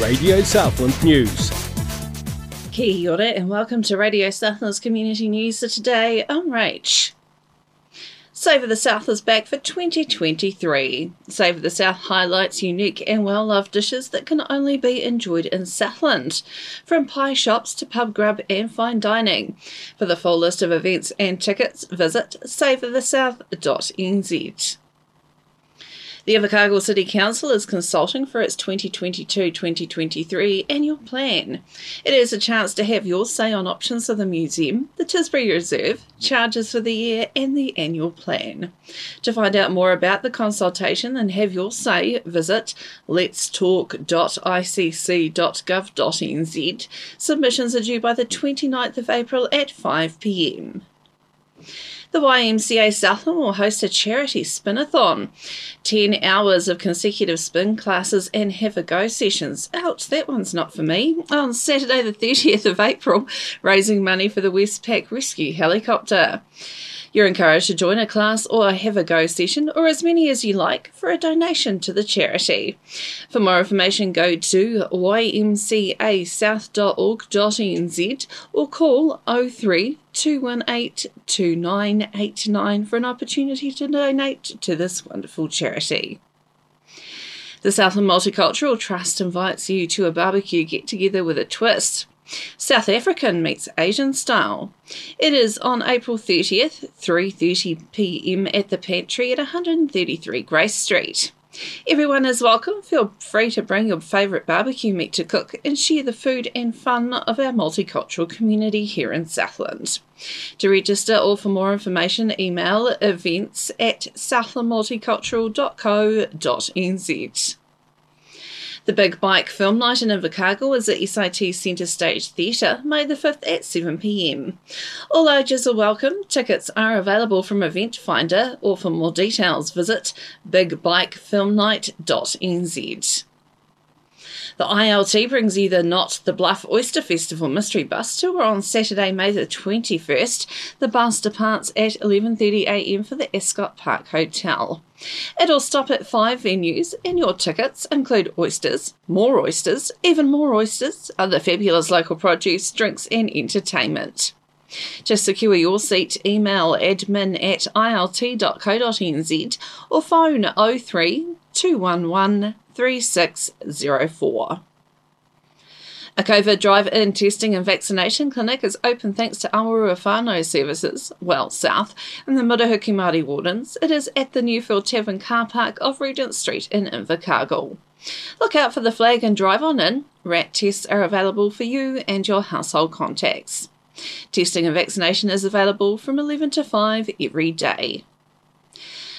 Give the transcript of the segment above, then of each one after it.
Radio Southland News. Kia ora and welcome to Radio Southland's Community News for today. I'm Rach. Savour the South is back for 2023. Savour the South highlights unique and well loved dishes that can only be enjoyed in Southland, from pie shops to pub grub and fine dining. For the full list of events and tickets, visit savourthesouth.nz. The Invercargill City Council is consulting for its 2022 2023 annual plan. It is a chance to have your say on options for the museum, the Tisbury Reserve, charges for the year, and the annual plan. To find out more about the consultation and have your say, visit letstalk.icc.gov.nz. Submissions are due by the 29th of April at 5pm. The YMCA Southland will host a charity spinathon. 10 hours of consecutive spin classes and have a go sessions. Ouch, that one's not for me. On Saturday, the 30th of April, raising money for the Westpac Rescue Helicopter. You're encouraged to join a class or have a go session, or as many as you like, for a donation to the charity. For more information, go to ymcasouth.org.nz or call 03 218 2989 for an opportunity to donate to this wonderful charity. The Southland Multicultural Trust invites you to a barbecue get together with a twist. South African meets Asian style. It is on April 30th, 3:30 p.m. at the Pantry at 133 Grace Street. Everyone is welcome. Feel free to bring your favourite barbecue meat to cook and share the food and fun of our multicultural community here in Southland. To register or for more information, email events at southlandmulticultural.co.nz. The Big Bike Film Night in Invercargill is at SIT Centre Stage Theatre, May the 5th at 7pm. All ages are welcome. Tickets are available from Eventfinda, or for more details, visit bigbikefilmnight.nz. The ILT brings you the Not the Bluff Oyster Festival Mystery Bus tour on Saturday, May the 21st. The bus departs at 11.30am for the Ascot Park Hotel. It'll stop at five venues, and your tickets include oysters, more oysters, even more oysters, other fabulous local produce, drinks, and entertainment. To secure your seat, email admin at ilt.co.nz or phone 03 211 3604. A COVID drive-in testing and vaccination clinic is open thanks to Awarua Whānau Services, WellSouth, and the Murihiku Māori Wardens. It is at the Newfield Tavern car park of Regent Street in Invercargill. Look out for the flag and drive on in. RAT tests are available for you and your household contacts. Testing and vaccination is available from 11 to 5 every day.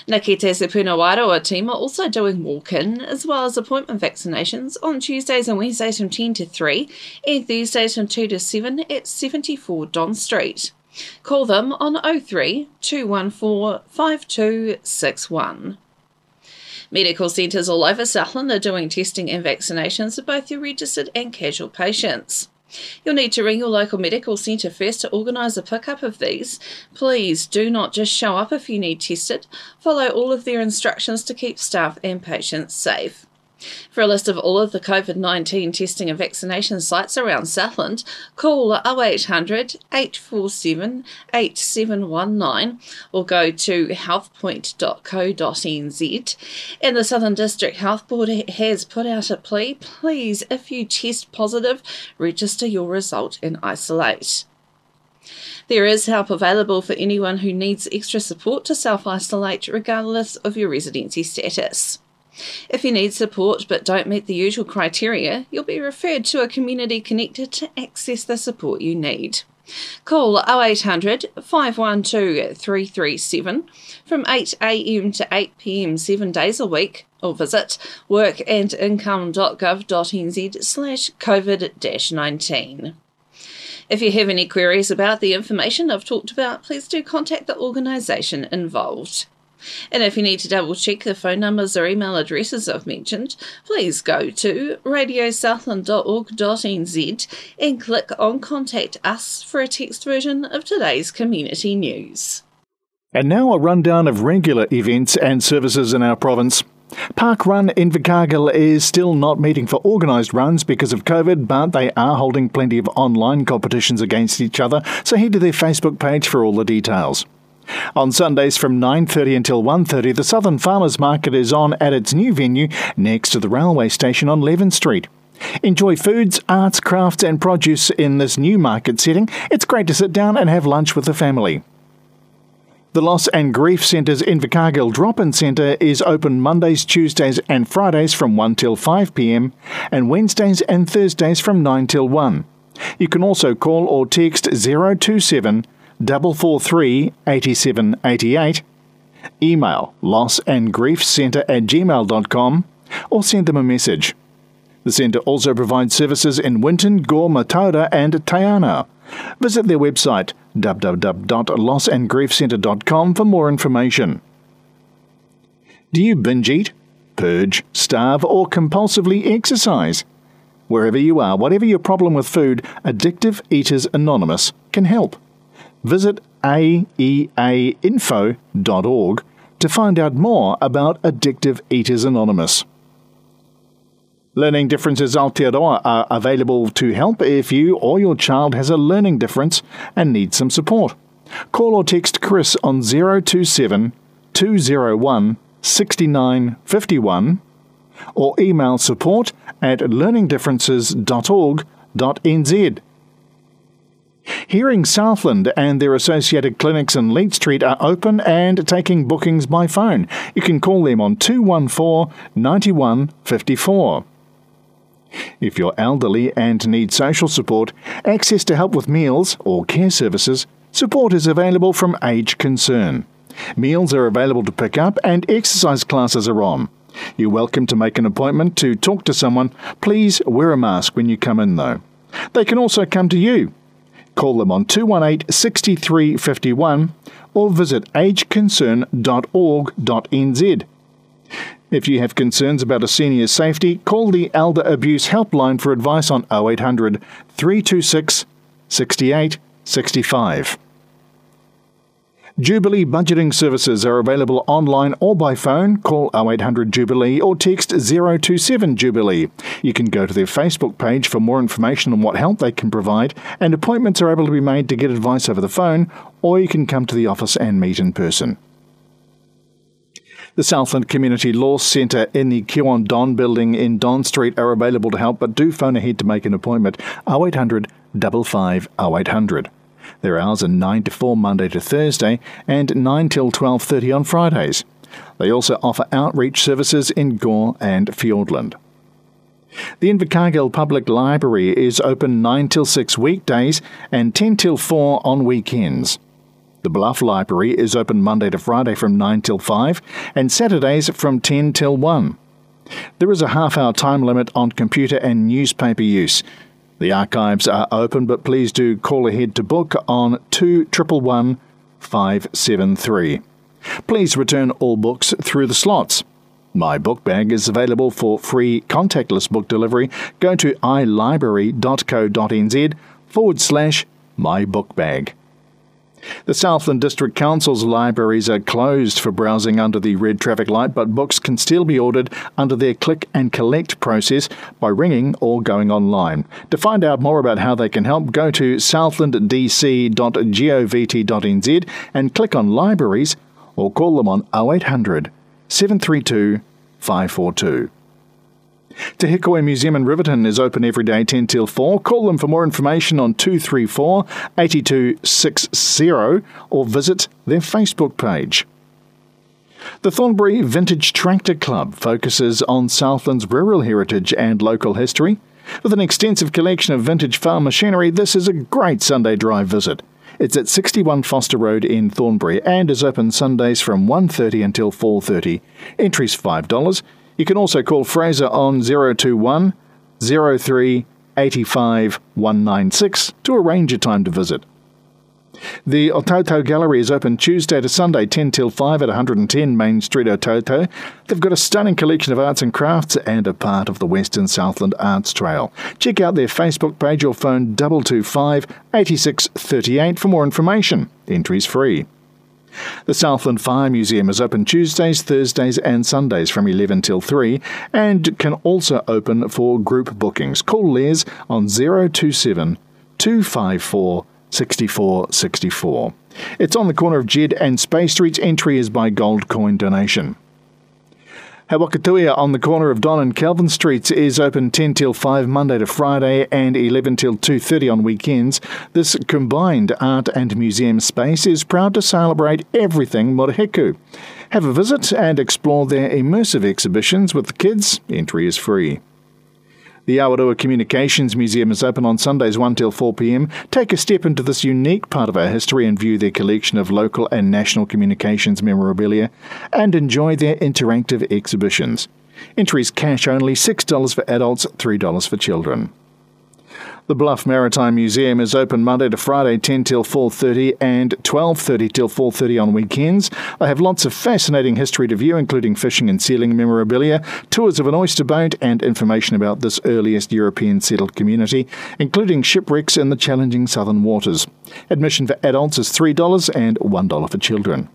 Nakete Se Punawaroa team are also doing walk-in as well as appointment vaccinations on Tuesdays and Wednesdays from 10 to 3 and Thursdays from 2 to 7 at 74 Don Street. Call them on 03 214 5261. Medical centres all over Southland are doing testing and vaccinations for both your registered and casual patients. You'll need to ring your local medical centre first to organise a pickup of these. Please do not just show up if you need tested. Follow all of their instructions to keep staff and patients safe. For a list of all of the COVID 19 testing and vaccination sites around Southland, call 0800 847 8719 or go to healthpoint.co.nz. And the Southern District Health Board has put out a plea please, if you test positive, register your result and isolate. There is help available for anyone who needs extra support to self isolate, regardless of your residency status. If you need support but don't meet the usual criteria, you'll be referred to a community connector to access the support you need. Call 0800 512 337 from 8am to 8pm seven days a week or visit workandincome.gov.nz slash COVID-19. If you have any queries about the information I've talked about, please do contact the organisation involved. And if you need to double check the phone numbers or email addresses I've mentioned, please go to radiosouthland.org.nz and click on Contact Us for a text version of today's community news. And now a rundown of regular events and services in our province. Park Run Invercargill is still not meeting for organised runs because of COVID, but they are holding plenty of online competitions against each other, so head to their Facebook page for all the details. On Sundays from 9:30 until 1:30, the Southern Farmers Market is on at its new venue next to the railway station on Leven Street. Enjoy foods, arts, crafts and produce in this new market setting. It's great to sit down and have lunch with the family. The Loss and Grief Centre's Invercargill Drop-In Centre is open Mondays, Tuesdays and Fridays from 1 till 5 pm and Wednesdays and Thursdays from 9 till 1. You can also call or text 027 443 8788, email lossandgriefcentre at gmail.com, or send them a message. The centre also provides services in Winton, Gore, Mataura, and Te Anau. Visit their website www.lossandgriefcentre.com for more information. Do you binge eat, purge, starve, or compulsively exercise? Wherever you are, whatever your problem with food, Addictive Eaters Anonymous can help. Visit aeainfo.org to find out more about Addictive Eaters Anonymous. Learning Differences Aotearoa are available to help if you or your child has a learning difference and needs some support. Call or text Chris on 027 201 6951 or email support at learningdifferences.org.nz. Hearing Southland and their associated clinics in Leet Street are open and taking bookings by phone. You can call them on 214 9154. If you're elderly and need social support, access to help with meals or care services, support is available from Age Concern. Meals are available to pick up and exercise classes are on. You're welcome to make an appointment to talk to someone. Please wear a mask when you come in though. They can also come to you Call them on 218 6351 or visit ageconcern.org.nz. If you have concerns about a senior's safety, call the Elder Abuse Helpline for advice on 0800 326 68 65. Jubilee budgeting services are available online or by phone. Call 0800 Jubilee or text 027 Jubilee. You can go to their Facebook page for more information on what help they can provide, and appointments are able to be made to get advice over the phone, or you can come to the office and meet in person. The Southland Community Law Centre in the Kiwon Don building in Don Street are available to help, but do phone ahead to make an appointment 0800 55 0800. Their hours are 9 to 4 Monday to Thursday and 9 till 12:30 on Fridays. They also offer outreach services in Gore and Fiordland. The Invercargill Public Library is open 9 till 6 weekdays and 10 till 4 on weekends. The Bluff Library is open Monday to Friday from 9 till 5 and Saturdays from 10 till 1. There is a half hour time limit on computer and newspaper use. The archives are open, but please do call ahead to book on 2111 573. Please return all books through the slots. My book bag is available for free contactless book delivery. Go to ilibrary.co.nz forward slash my book bag. The Southland District Council's libraries are closed for browsing under the red traffic light, but books can still be ordered under their click and collect process by ringing or going online. To find out more about how they can help, go to southlanddc.govt.nz and click on Libraries or call them on 0800 732 542. Te Hikoi Museum in Riverton is open every day 10 till 4. Call them for more information on 234 8260 or visit their Facebook page. The Thornbury Vintage Tractor Club focuses on Southland's rural heritage and local history. With an extensive collection of vintage farm machinery, this is a great Sunday drive visit. It's at 61 Foster Road in Thornbury and is open Sundays from 1:30 until 4:30. Entry's $5. You can also call Fraser on 021 03 85 196 to arrange a time to visit. The Otautau Gallery is open Tuesday to Sunday, 10 till 5 at 110 Main Street, Otautau. They've got a stunning collection of arts and crafts and a part of the Western Southland Arts Trail. Check out their Facebook page or phone 225 8638 for more information. Entries free. The Southland Fire Museum is open Tuesdays, Thursdays, and Sundays from 11 till 3 and can also open for group bookings. Call Les on 027 254 6464. It's on the corner of Jed and Spey Streets. Entry is by gold coin donation. He Waka Tuia on the corner of Don and Kelvin Streets is open 10 till 5 Monday to Friday and 11 till 2:30 on weekends. This combined art and museum space is proud to celebrate everything Murihiku. Have a visit and explore their immersive exhibitions with the kids. Entry is free. The Awarua Communications Museum is open on Sundays 1 till 4 pm. Take a step into this unique part of our history and view their collection of local and national communications memorabilia and enjoy their interactive exhibitions. Entries cash only $6 for adults, $3 for children. The Bluff Maritime Museum is open Monday to Friday 10 till 4:30 and 12:30 till 4:30 on weekends. They have lots of fascinating history to view including fishing and sealing memorabilia, tours of an oyster boat and information about this earliest European settled community, including shipwrecks in the challenging southern waters. Admission for adults is $3 and $1 for children.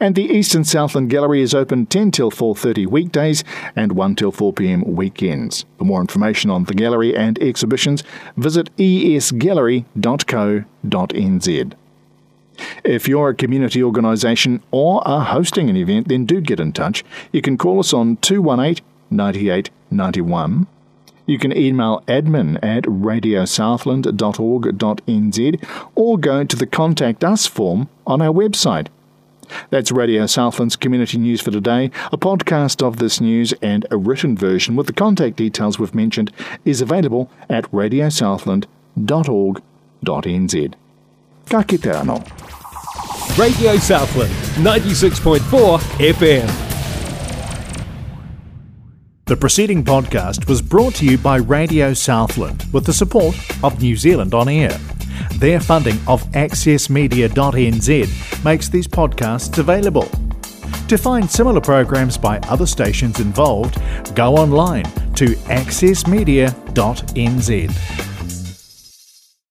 And the Eastern Southland Gallery is open 10 till 4:30 weekdays and 1 till 4 p.m. weekends. For more information on the gallery and exhibitions, visit esgallery.co.nz. If you're a community organisation or are hosting an event, then do get in touch. You can call us on 218 98 91. You can email admin at radiosouthland.org.nz or go to the Contact Us form on our website that's Radio Southland's Community News for today. A podcast of this news and a written version with the contact details we've mentioned is available at radiosouthland.org.nz. Ka kite anō. Radio Southland, 96.4 FM. The preceding podcast was brought to you by Radio Southland with the support of New Zealand On Air. Their funding of accessmedia.nz makes these podcasts available. To find similar programs by other stations involved, go online to accessmedia.nz.